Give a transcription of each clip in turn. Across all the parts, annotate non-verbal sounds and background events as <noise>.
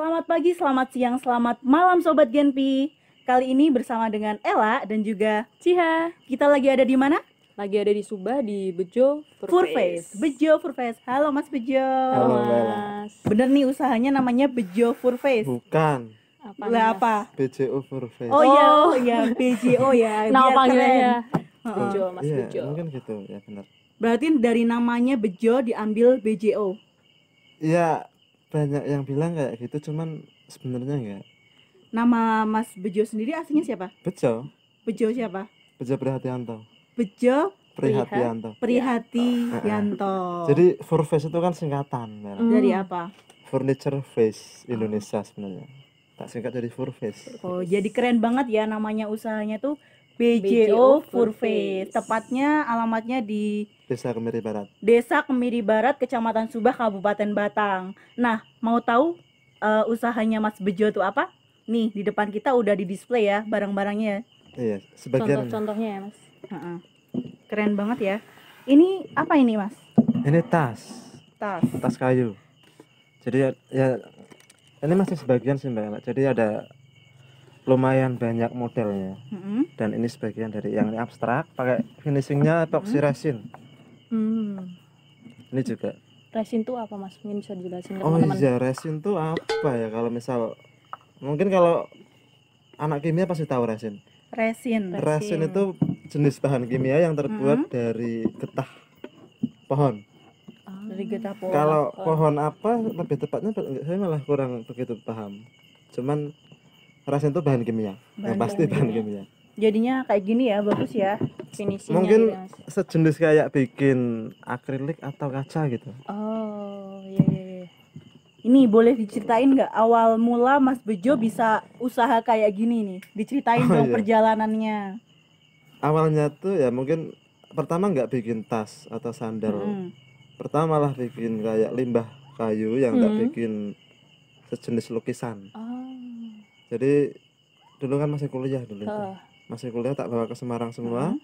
Selamat pagi, selamat siang, selamat malam Sobat Genpi. Kali ini bersama dengan Ella dan juga Ciha, kita lagi ada di mana? lagi ada di Subah di Bejo Furface. Bejo Furface. Halo Mas Bejo. Halo. Mas. Bener nih usahanya namanya Bejo Furface. Bukan Apa Lah apa? BCO for Face. Oh, iya, Oh. oh iya, <laughs> BJO ya. Nama biar panggilannya. Bejo, Mas iya, Bejo. mungkin gitu ya benar. Berarti dari namanya Bejo diambil BJO. Iya banyak yang bilang kayak gitu, cuman sebenarnya enggak. Nama Mas Bejo sendiri aslinya siapa? Bejo, Bejo siapa? Bejo Prihatianto, Bejo Prihatianto. Prihati Yanto. Iya. Jadi for Face itu kan singkatan, Bella. Hmm. dari apa? Furniture Face Indonesia sebenarnya. Tak singkat jadi for Face. Oh, jadi keren banget ya namanya usahanya tuh BJO Furface. Furface. Tepatnya alamatnya di Desa Kemiri Barat. Desa Kemiri Barat, Kecamatan Subah, Kabupaten Batang. Nah, mau tahu eh, usahanya Mas Bejo tuh apa? Nih, di depan kita udah di display ya barang-barangnya. Iya, sebagian. Contoh-contohnya ya Mas. Heeh. Keren banget ya. Ini apa ini, Mas? Ini tas, Tas. tas kayu. Jadi ya, ya ini masih sebagian sih Mbak. Jadi ada lumayan banyak modelnya. Heeh. dan ini sebagian dari yang ini abstrak pakai finishingnya epoxy resin Hmm. ini juga Resin tuh apa Mas? Mungkin bisa dijelasin ke oh teman-teman. iya resin tuh apa ya kalau misal mungkin kalau anak kimia pasti tahu resin Resin. Resin. resin itu jenis bahan kimia yang terbuat dari getah pohon Ah. Dari getah pohon. kalau pohon apa lebih tepatnya saya malah kurang begitu paham cuman resin itu bahan kimia Bahan yang pasti kimia. bahan kimia Jadinya kayak gini ya, bagus ya. finishingnya mungkin gitu ya, sejenis kayak bikin akrilik atau kaca gitu Oh, iya iya iya. Ini boleh diceritain nggak awal mula Mas Bejo bisa usaha kayak gini nih? Diceritain <laughs> Oh, dong iya. perjalanannya. awalnya tuh ya mungkin pertama nggak bikin tas atau sandal Mm. pertama malah bikin kayak limbah kayu yang nggak Hmm. bikin sejenis lukisan Oh. Jadi dulu kan masih kuliah dulu itu. Heeh. masih kuliah tak bawa ke Semarang semua Hmm.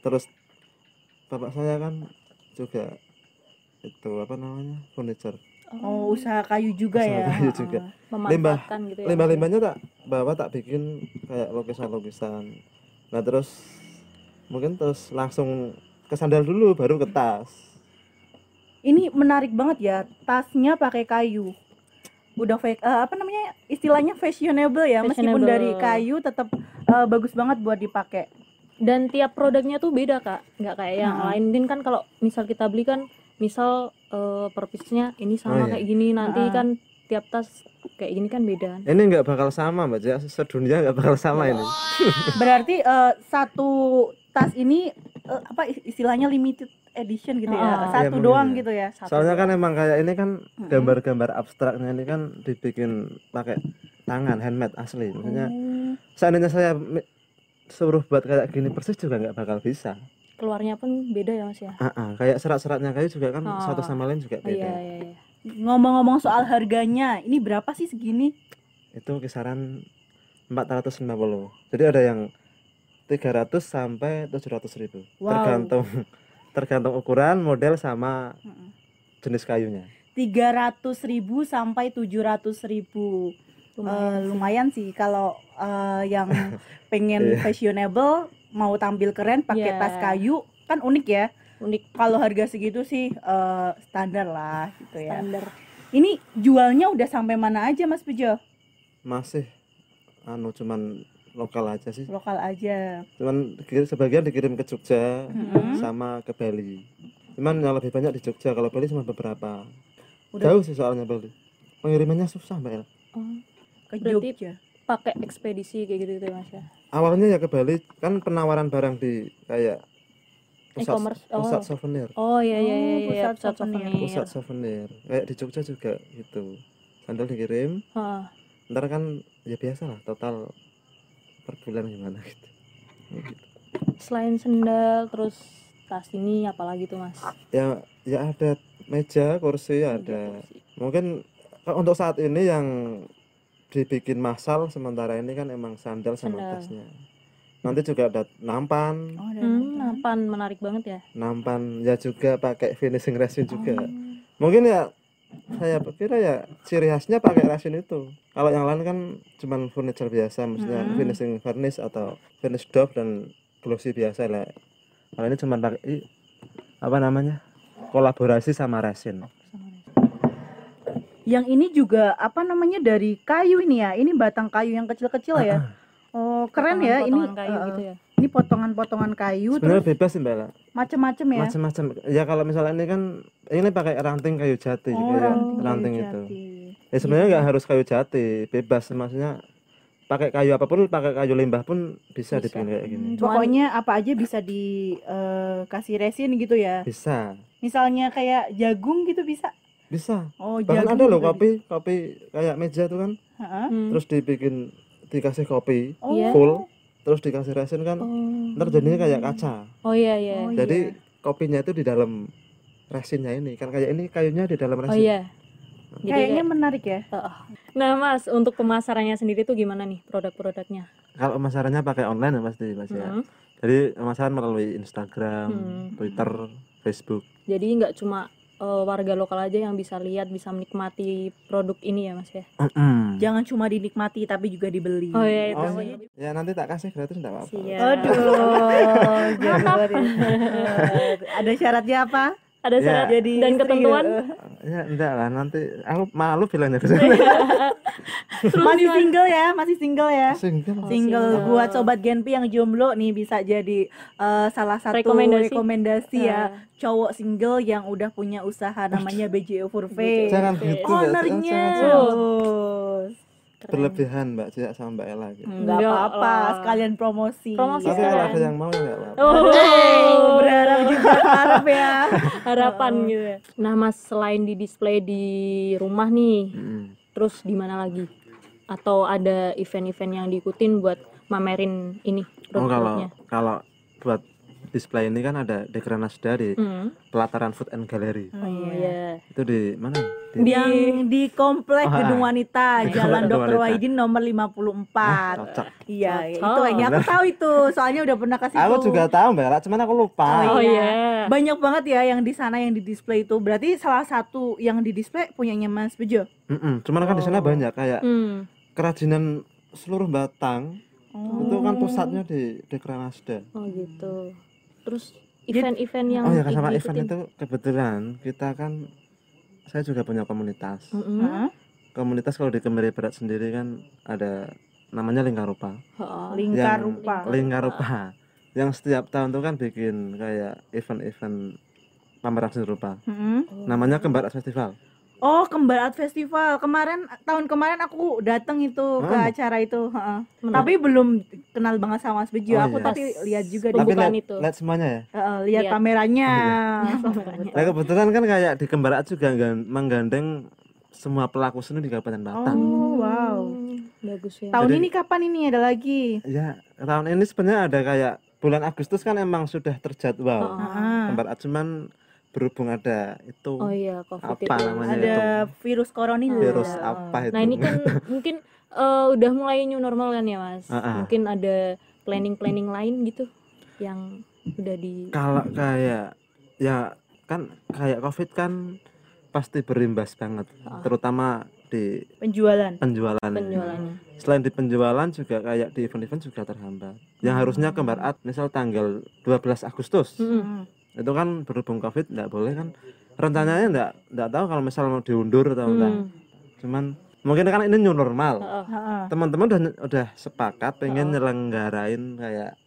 terus bapak saya kan juga itu apa namanya furniture Oh, usaha kayu juga Usaha ya. kayu juga. memanfaatkan gitu ya. Limbah-limbahnya tak bawa tak bikin kayak lukisan-lukisan nah terus mungkin terus langsung ke sandal dulu baru ke tas Ini menarik banget ya, tasnya pakai kayu. Udah fake eh, apa namanya? Istilahnya fashionable ya, meskipun Fashionable. dari kayu tetap eh, bagus banget buat dipakai. dan tiap produknya tuh beda kak nggak kayak yang Heeh. lain mungkin kan kalau misal kita beli kan misal eh, per piece-nya ini sama Oh, iya. kayak gini nanti kan tiap tas kayak gini kan beda ini nggak bakal sama mbak Jaya sedunia nggak bakal sama ini Berarti eh, satu tas ini eh, apa istilahnya limited edition gitu ya. Satu Iya, mungkin doang ya. gitu ya. Satu soalnya kan doang. emang kayak ini kan gambar-gambar abstraknya ini kan dibikin pakai tangan handmade asli maksudnya Oh, seandainya saya suruh buat kayak gini persis juga nggak bakal bisa keluarnya pun beda ya mas ya Ah, ah, kayak serat-seratnya kayu juga kan Oh. satu sama lain juga iya beda iya iya Ngomong-ngomong soal harganya, ini berapa sih segini? itu kisaran 450 jadi ada yang 300 sampai 700 ribu Wow. tergantung tergantung ukuran model sama jenis kayunya 300.000 sampai 700.000 lumayan Eh, lumayan sih kalau eh, yang <laughs> pengen Iya. fashionable mau tampil keren pakai Iya. tas kayu kan unik ya. unik Kalau harga segitu sih eh, standar lah gitu ya. standar Ini jualnya udah sampai mana aja Mas Bejo? masih anu cuman lokal aja sih. Lokal aja. cuman sebagian dikirim ke Jogja Mm-mm. sama ke Bali. Cuman yang lebih banyak di Jogja kalau Bali cuma beberapa. Udah. Jauh sih soalnya Bali. Pengirimannya susah mbak El oh, ke berarti- Jogja. pakai ekspedisi kayak gitu gitu ya mas ya? Awalnya ya ke Bali kan penawaran barang di kayak pusat, E-commerce, oh. pusat souvenir. Oh iya iya Oh, iya, iya pusat pusat souvenir. souvenir. Pusat souvenir. Kayak di Jogja juga gitu. Sandal dikirim. Heeh. ntar kan ya biasa lah total per bulan gimana gitu gitu selain sendal terus tas ini apalagi tuh mas ya ya ada meja kursi ada Kursi. mungkin kalau untuk saat ini yang dibikin massal sementara ini kan emang sandal sama Sandal. tasnya nanti juga ada nampan Oh, ada Hmm, nampan. nampan menarik banget ya. nampan ya juga pakai finishing resin juga Oh. mungkin ya saya kira ya ciri khasnya pakai resin itu kalau yang lain kan cuman furniture biasa maksudnya Hmm. finishing varnish atau finish doff dan glossy biasa lah kalau ini cuman pakai apa namanya kolaborasi sama resin Yang ini juga apa namanya dari kayu ini ya. Ini batang kayu yang kecil-kecil ya. Oh, keren ya ini. Potongan kayu eh, gitu ya Ini potongan-potongan kayu sebenarnya terus bebas sih mbak Ella. macem-macem ya. macam-macam ya kalau misalnya ini kan ini pakai ranting kayu jati Oh, kayak ranting, ranting kayu itu jati. ya sebenarnya nggak harus kayu jati bebas maksudnya pakai kayu apa pun pakai kayu limbah pun bisa, Bisa. dibikin kayak gini Hmm, pokoknya apa aja bisa dikasih resin gitu ya. bisa Misalnya kayak jagung gitu bisa. bisa Oh, bahkan jagung ada loh kopi kopi kayak meja tuh kan bisa. Heeh. Hmm. terus dibikin dikasih kopi Oh. Iya. full terus dikasih resin kan oh. ntar jadinya kayak kaca oh iya iya Oh, jadi iya. kopinya itu di dalam resinnya ini kan kayak ini kayunya di dalam oh resin iya Jadi Kayaknya kayak- menarik ya. nah mas untuk pemasarannya sendiri tuh gimana nih produk-produknya kalau pemasarannya pakai online ya pasti pasti ya Hmm. Jadi pemasaran melalui Instagram, Hmm. Twitter, Facebook. jadi nggak cuma eh, warga lokal aja yang bisa lihat bisa menikmati produk ini ya mas ya Jangan cuma dinikmati tapi juga dibeli. oh iya itu Oh. Ya nanti tak kasih gratis enggak apa-apa. Aduh. <laughs> Ada syaratnya apa? Ada Ya. syarat Jadi dan istri ketentuan gitu. Ya enggak lah nanti aku malu bilangnya <laughs> ke Terus masih single ya, masih single ya. Single. Oh, Single single. buat sobat Genpi yang jomblo nih bisa jadi eh, salah satu Rekomendasi. rekomendasi, ya Ah. cowok single yang udah punya usaha namanya BJO Furve. Gitu. Ownernya. Bos. Keren. berlebihan Mbak Cia sama Mbak Ella gitu. Enggak Enggak apa-apa, sekalian promosi. Promosi Tapi kalau ada yang mau ya enggak apa-apa. oh, Oh, berharap juga harap ya. <laughs> harapan Oh. gitu ya. nah mas selain di display di rumah nih Mm-mm. terus di mana lagi atau ada event-event yang diikutin buat mamerin ini Oh kalau kalau buat display ini kan ada di Granasda di Hmm. pelataran Food and Gallery. oh iya. Itu di mana? Di, Di- Yang di komplek Oh, Gedung ah. Wanita, Gedung Jalan Gedung Dr. Wahidin nomor Ah, 54. cocok. Iya, Cocok. itu kayaknya aku tahu itu, soalnya udah pernah kasih Aku juga tahu Mbak cuman aku lupa. oh iya. iya Banyak banget ya yang di sana yang di display itu. Berarti salah satu yang di display punyanya Mas Bejo. Mm-mm. Cuman kan di sana Oh. banyak kayak Hmm. kerajinan seluruh Batang itu kan pusatnya di di Granasda. oh gitu terus Jadi- event-event yang Oh ya kan sama diikutin. event itu kebetulan kita kan saya juga punya komunitas. Mm-mm. Heeh. Komunitas kalau di Kemiri Barat sendiri kan ada namanya Lingkar Rupa. Oh. Lingkar Yang- rupa. Lingkar Rupa. Yang setiap tahun tuh kan bikin kayak event-event pameran seni rupa. Heeh. Oh. Namanya Kembar Festival. Oh, Kembar Art Festival. Kemarin tahun kemarin aku datang itu ke Hmm. acara itu, heeh. Menarik. Tapi belum kenal banget sama Mas Bejo. Oh, aku iya. tapi lihat juga di Tapi lihat itu. lihat semuanya ya. heeh, lihat Lihat. kameranya. <laughs> Kameranya. Nah kebetulan kan kayak di Kembar Art juga gan- menggandeng semua pelaku seni di Kabupaten Batang. Oh, wow. Hmm, bagus ya Tahun Jadi- ini kapan ini ada lagi? Ya, tahun ini sebenarnya ada kayak bulan Agustus kan emang sudah terjadwal. Oh. Heeh. Kembar Art cuman berhubung ada itu oh iya covid Apa itu. namanya? Ada virus corona virus apa itu. nah ini kan <laughs> mungkin eh, udah mulai new normal kan ya mas Ah, ah. mungkin ada planning planning lain gitu yang udah di kalau kayak ya kan kayak Covid kan pasti berimbas banget, Ah. terutama di penjualan. penjualan. penjualannya Selain di penjualan juga kayak di event-event juga terhambat. Yang harusnya Kembar Art misal tanggal 12 Agustus. Mm-mm. Hmm. Itu kan berhubung Covid nggak boleh kan. Rencananya nggak nggak tahu kalau misal mau diundur atau enggak. Hmm. Cuman mungkin kan ini new normal. Teman-teman udah udah sepakat pengen Oh. nyelenggarain kayak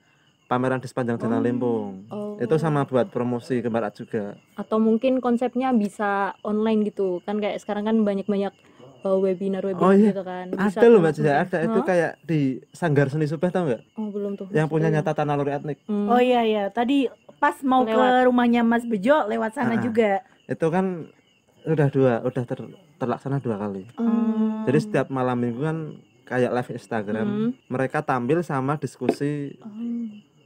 pameran di sepanjang Jalan Oh. Limpung. Oh. Itu sama buat promosi Kembar Art juga. atau mungkin konsepnya bisa online gitu kan kayak sekarang kan banyak-banyak uh, webinar webinar Oh, iya. gitu kan ada loh mbak ada itu kayak di Sanggar Seni Subeh tau nggak oh belum tuh yang punya nyata naluri etnik Hmm. Oh iya ya, tadi pas mau ke Lewat. rumahnya Mas Bejo lewat sana Ah. juga. itu kan udah dua udah ter- terlaksana dua kali Hmm. jadi setiap malam minggu kan kayak live Instagram Hmm. mereka tampil sama diskusi Oh,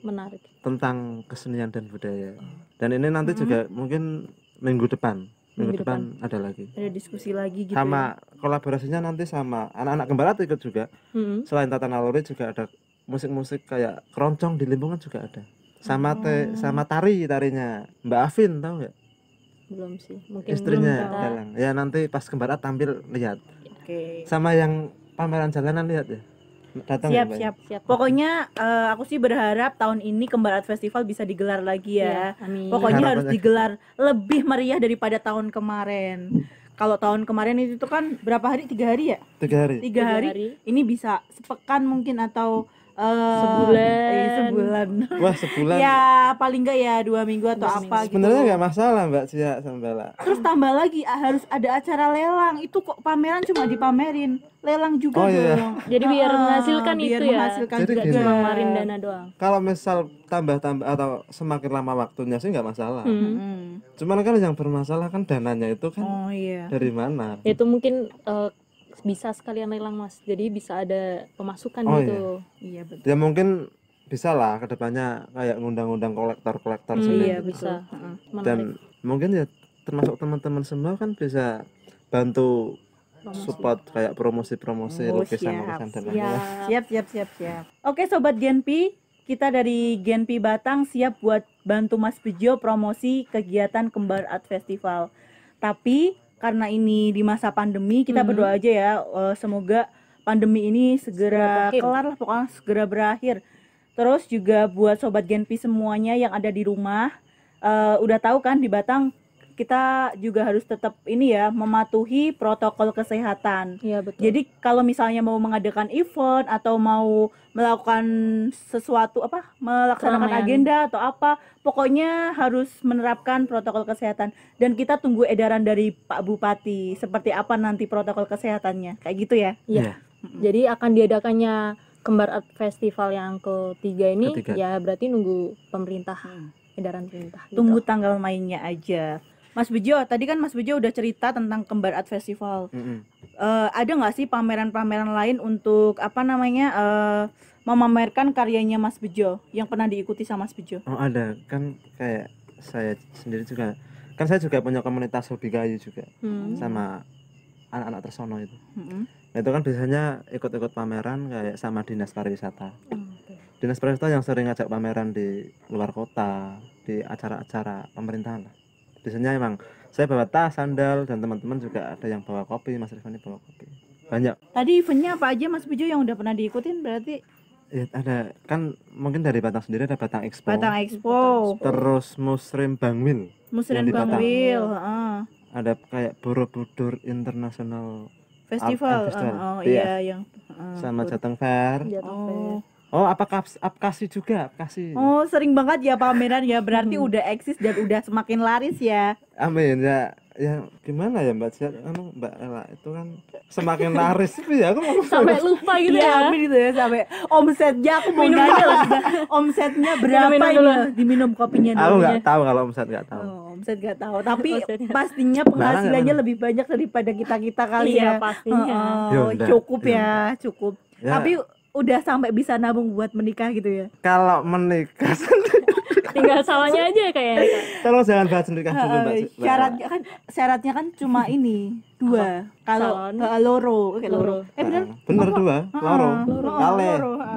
menarik tentang kesenian dan budaya dan ini nanti Hmm. juga mungkin minggu depan minggu, Minggu depan, ada lagi Ada diskusi lagi gitu. ya. sama kolaborasinya nanti sama anak-anak Kembarat ikut juga Hmm. selain tata naluri juga ada musik-musik kayak keroncong di Limbungan juga ada sama te Oh. sama tari tarinya Mbak Afin tahu nggak belum sih mungkin istrinya belum dalang ya nanti pas kembarat tampil lihat Oke. sama yang pameran jalanan lihat ya datang Siap, ya, siap. siap Pokoknya eh, aku sih berharap tahun ini Kembar Art Festival bisa digelar lagi ya. Iya, amin Pokoknya harus Harapannya. digelar lebih meriah daripada tahun kemarin. Kalau tahun kemarin itu kan berapa hari? Tiga hari ya? tiga hari Tiga hari. Ini bisa sepekan mungkin atau eh, Sebulan. eh, sebulan. wah sebulan ya paling enggak ya dua minggu atau Dua apa gitu. sebenarnya nggak masalah mbak Cia sama Bella Terus tambah lagi ah, harus ada acara lelang. Itu kok pameran cuma dipamerin. Lelang juga Oh, iya. dong. jadi biar Ah, menghasilkan biar itu ya menghasilkan Jadi juga. gini. cuma dana doang kalau misal tambah-tambah atau semakin lama waktunya sih nggak masalah Hmm. Hmm. cuman kan yang bermasalah kan dananya itu kan Oh iya. dari mana Ya, itu mungkin eh, bisa sekalian lelang mas jadi bisa ada pemasukan Oh, gitu Iya betul. ya mungkin bisa lah ke depannya kayak ngundang-ngundang kolektor-kolektor Hmm, iya betul. bisa. Menarik. dan mungkin ya termasuk teman-teman semua kan bisa bantu Promosi. support kayak promosi-promosi Oh, lukisan-lukisan dan siap, lain-lain Siap. Siap, siap, siap, siap. Oke sobat Genpi, kita dari Genpi Batang siap buat bantu Mas Bejo promosi kegiatan Kembar Art Festival. Tapi karena ini di masa pandemi, kita Mhm. berdoa aja ya eh, semoga pandemi ini segera Segera kelar lah pokoknya segera berakhir. Terus juga buat sobat Genpi semuanya yang ada di rumah, eh, udah tahu kan di Batang kita juga harus tetap ini ya mematuhi protokol kesehatan. Iya betul. Jadi kalau misalnya mau mengadakan event atau mau melakukan sesuatu apa melaksanakan Keramaian. agenda atau apa, pokoknya harus menerapkan protokol kesehatan dan kita tunggu edaran dari Pak Bupati seperti apa nanti protokol kesehatannya. Kayak gitu ya. Iya. Jadi akan diadakannya Kembar Art Festival yang ketiga ini Ketiga. ya berarti nunggu pemerintah edaran pemerintah. gitu. Tunggu tanggal mainnya aja. Mas Bejo, tadi kan Mas Bejo udah cerita tentang Kembar Art Festival. Mm-mm. Eh, ada nggak sih pameran-pameran lain untuk apa namanya eh, memamerkan karyanya Mas Bejo yang pernah diikuti sama Mas Bejo? oh ada kan kayak saya sendiri juga kan saya juga punya komunitas hobi kayu juga Hmm. sama anak-anak tersono itu Mm-mm. Nah, itu kan biasanya ikut-ikut pameran kayak sama dinas pariwisata. Hmm, oke. Dinas pariwisata yang sering ngajak pameran di luar kota, di acara-acara pemerintahan lah. Biasanya emang saya bawa tas, sandal, dan teman-teman juga ada yang bawa kopi, Mas Rifani bawa kopi. Banyak. Tadi eventnya apa aja Mas Bejo yang udah pernah diikutin berarti Ya, ada kan mungkin dari Batang sendiri ada Batang Expo. Batang Expo, Terus Muslim Bangwil. Muslim. Bangwil, heeh. Ada kayak Borobudur International festival, Art Festival. eh, oh Iya. iya yang heeh, sama Jateng Fair. Jatuh Oh. Oh, apa kaps, apkasi juga, apkasi. Oh, sering banget ya pameran ya. Berarti Hmm. udah eksis dan udah semakin laris ya. Amin ya ya gimana ya Mbak Cia anu Mbak Ella itu kan semakin laris sih ya aku ngomong sampai lupa gitu Iya, ya. amin gitu ya sampai omsetnya aku mau nanya loh sudah. omsetnya berapa Minum ini dulu. diminum kopinya aku dulu. nggak tahu kalau omset nggak tahu Oh, omset nggak tahu, tapi Omsetnya. pastinya penghasilannya lebih banyak daripada kita-kita kali Iya ya. pastinya. Oh, Ya udah, cukup ya ya, cukup. Ya, Tapi udah sampai bisa nabung buat menikah gitu ya. kalau menikah <laughs> Tinggal sawahnya aja kayaknya. Kak. tolong jangan bahas menikah dulu Mbak, Eh, syaratnya kan syaratnya kan cuma <laughs> ini dua kalau eh, loro Oke, loro Loro. eh bener Nah, bener dua loro loro, kale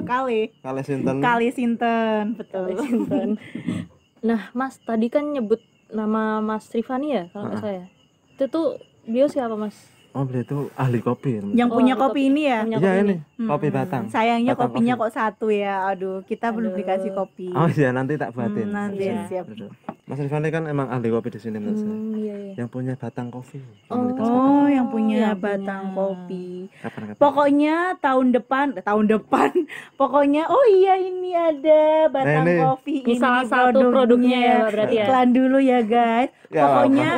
kale kale sinten kali sinten betul Sinten. Nah, Mas tadi kan nyebut nama Mas Rifani ya kalau nggak Ah. salah ya. Itu tuh dia siapa Mas? Oh beliau itu ahli kopi yang Oh, punya kopi. kopi ini ya Punya iya kopi ini Mm-mm. kopi batang sayangnya Batang kopinya Coffee. kok satu ya aduh kita belum Aduh. dikasih kopi oh iya nanti tak buatin Hmm, nanti Iya. siap Aduh. Mas Rifani kan emang ahli kopi di sini menurut saya Hmm, iya iya. yang punya batang kopi Oh. oh yang punya yang batang punya. kopi kapan-kapan pokoknya tahun depan tahun depan <laughs> pokoknya oh iya ini ada batang Nah, ini. kopi Ini salah satu produknya ya, Mbak, berarti ya. iklan dulu ya guys Ya, pokoknya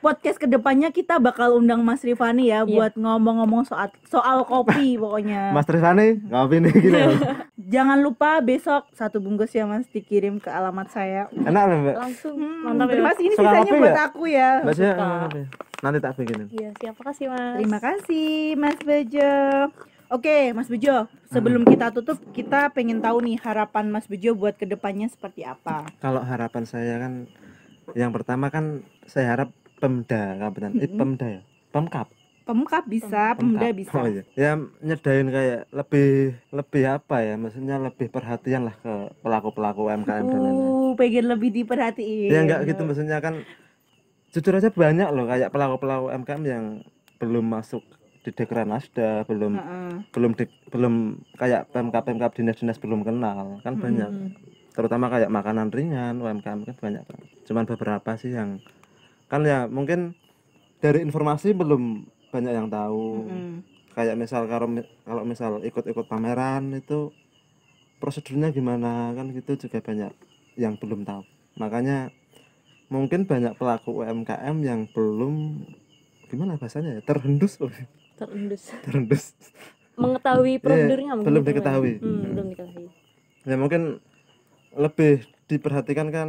podcast ke depannya kita bakal undang Mas Rifani ya Iya. buat ngomong-ngomong soal soal kopi <laughs> pokoknya Mas Rifani ngopi nih gini ya. <laughs> jangan lupa besok satu bungkus ya Mas dikirim ke alamat saya enak loh mbak Langsung Hmm, mantap ya. terima kasih ini Suka sisanya buat nggak? aku ya Cia Suka. ngopi nanti tak bikinin Iya, siapa kasih Mas? terima kasih Mas Bejo Oke Mas Bejo sebelum Hmm. kita tutup kita pengen tahu nih harapan Mas Bejo buat ke depannya seperti apa kalau harapan saya kan yang pertama kan saya harap Pemda Kabupaten eh. Pemda ya Pemkap Pemkap bisa, Pemkap. Pemda bisa. oh, iya. ya nyedain kayak lebih lebih apa ya maksudnya lebih perhatian lah ke pelaku pelaku UMKM dan lain-lain Uh, pengen lebih diperhatiin. ya enggak gitu maksudnya kan jujur aja banyak loh kayak pelaku-pelaku UMKM yang belum masuk di Dekran Nasda belum Heeh. belum di, belum kayak PMK PMK dinas-dinas belum kenal kan banyak Hmm. terutama kayak makanan ringan UMKM kan banyak banget cuman beberapa sih yang kan ya mungkin dari informasi belum banyak yang tahu Mm-mm. kayak misal kalau kalau misal ikut-ikut pameran itu prosedurnya gimana kan gitu juga banyak yang belum tahu makanya mungkin banyak pelaku UMKM yang belum gimana bahasanya ya terhendus terendus <laughs> terhendus mengetahui prosedurnya Iya, mungkin belum Mas. diketahui. Hmm, Hmm. belum diketahui ya mungkin lebih diperhatikan kan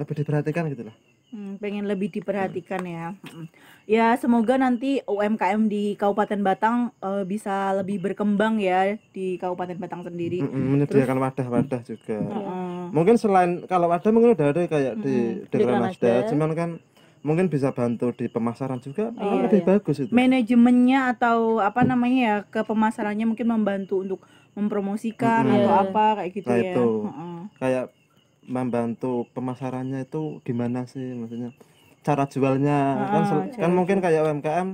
lebih diperhatikan gitu lah Hmm, pengen lebih diperhatikan ya. Mm. Ya semoga nanti UMKM di Kabupaten Batang eh, bisa lebih berkembang ya di Kabupaten Batang sendiri. Mm-mm, menyediakan wadah-wadah juga Heeh. mungkin selain kalau ada mungkin udah ada kayak di Di Nasda Nasda. cuman kan mungkin bisa bantu di pemasaran juga malah Iya, lebih iya. bagus itu Manajemennya atau apa namanya ya ke pemasarannya mungkin membantu untuk mempromosikan Mm-mm. atau apa kayak gitu Nah, ya. itu. Heeh. kayak membantu pemasarannya itu gimana sih maksudnya cara jualnya kan Ah, sel- cara kan mungkin jual. kayak UMKM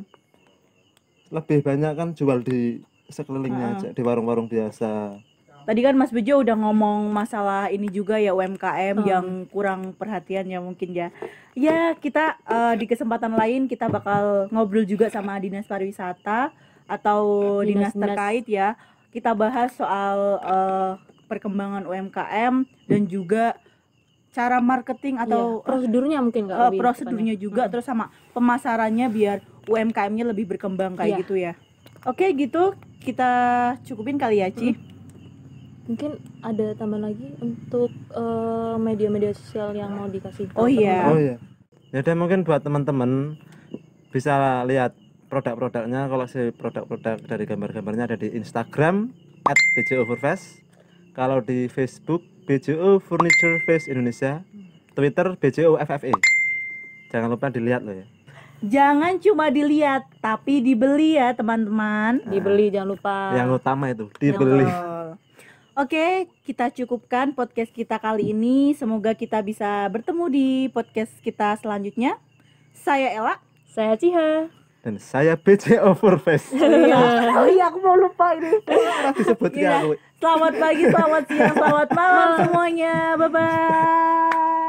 lebih banyak kan jual di sekelilingnya Ah. aja di warung-warung biasa Tadi kan Mas Bejo udah ngomong masalah ini juga ya UMKM Hmm. yang kurang perhatian ya mungkin ya. Ya kita eh, di kesempatan lain kita bakal ngobrol juga sama dinas pariwisata atau dinas, Dinas-dinas. terkait ya. Kita bahas soal eh, perkembangan UMKM dan juga cara marketing atau Iya, prosedurnya mungkin eh, lebih prosedurnya juga Hmm. terus sama pemasarannya biar UMKM-nya lebih berkembang kayak Iya. gitu ya. Oke gitu kita cukupin kali ya Ci. tepatnya. mungkin ada tambahan lagi untuk eh, media-media sosial yang mau dikasih tahu Oh iya. oh iya ya udah mungkin buat teman-teman bisa lihat produk-produknya kalau si produk-produk dari gambar-gambarnya ada di Instagram at BJO Furfest kalau di Facebook BJO Furniture Fest Indonesia Twitter BJO FFE jangan lupa dilihat loh ya Jangan cuma dilihat, tapi dibeli ya teman-teman. dibeli jangan lupa yang utama itu dibeli. Oke, kita cukupkan podcast kita kali ini. Semoga kita bisa bertemu di podcast kita selanjutnya. Saya Ella. saya Ciha dan saya BJO Furfest <laughs> oh iya, aku mau lupa ini. pernah disebut Iya. aku Selamat pagi, selamat siang, selamat malam semuanya. Bye bye.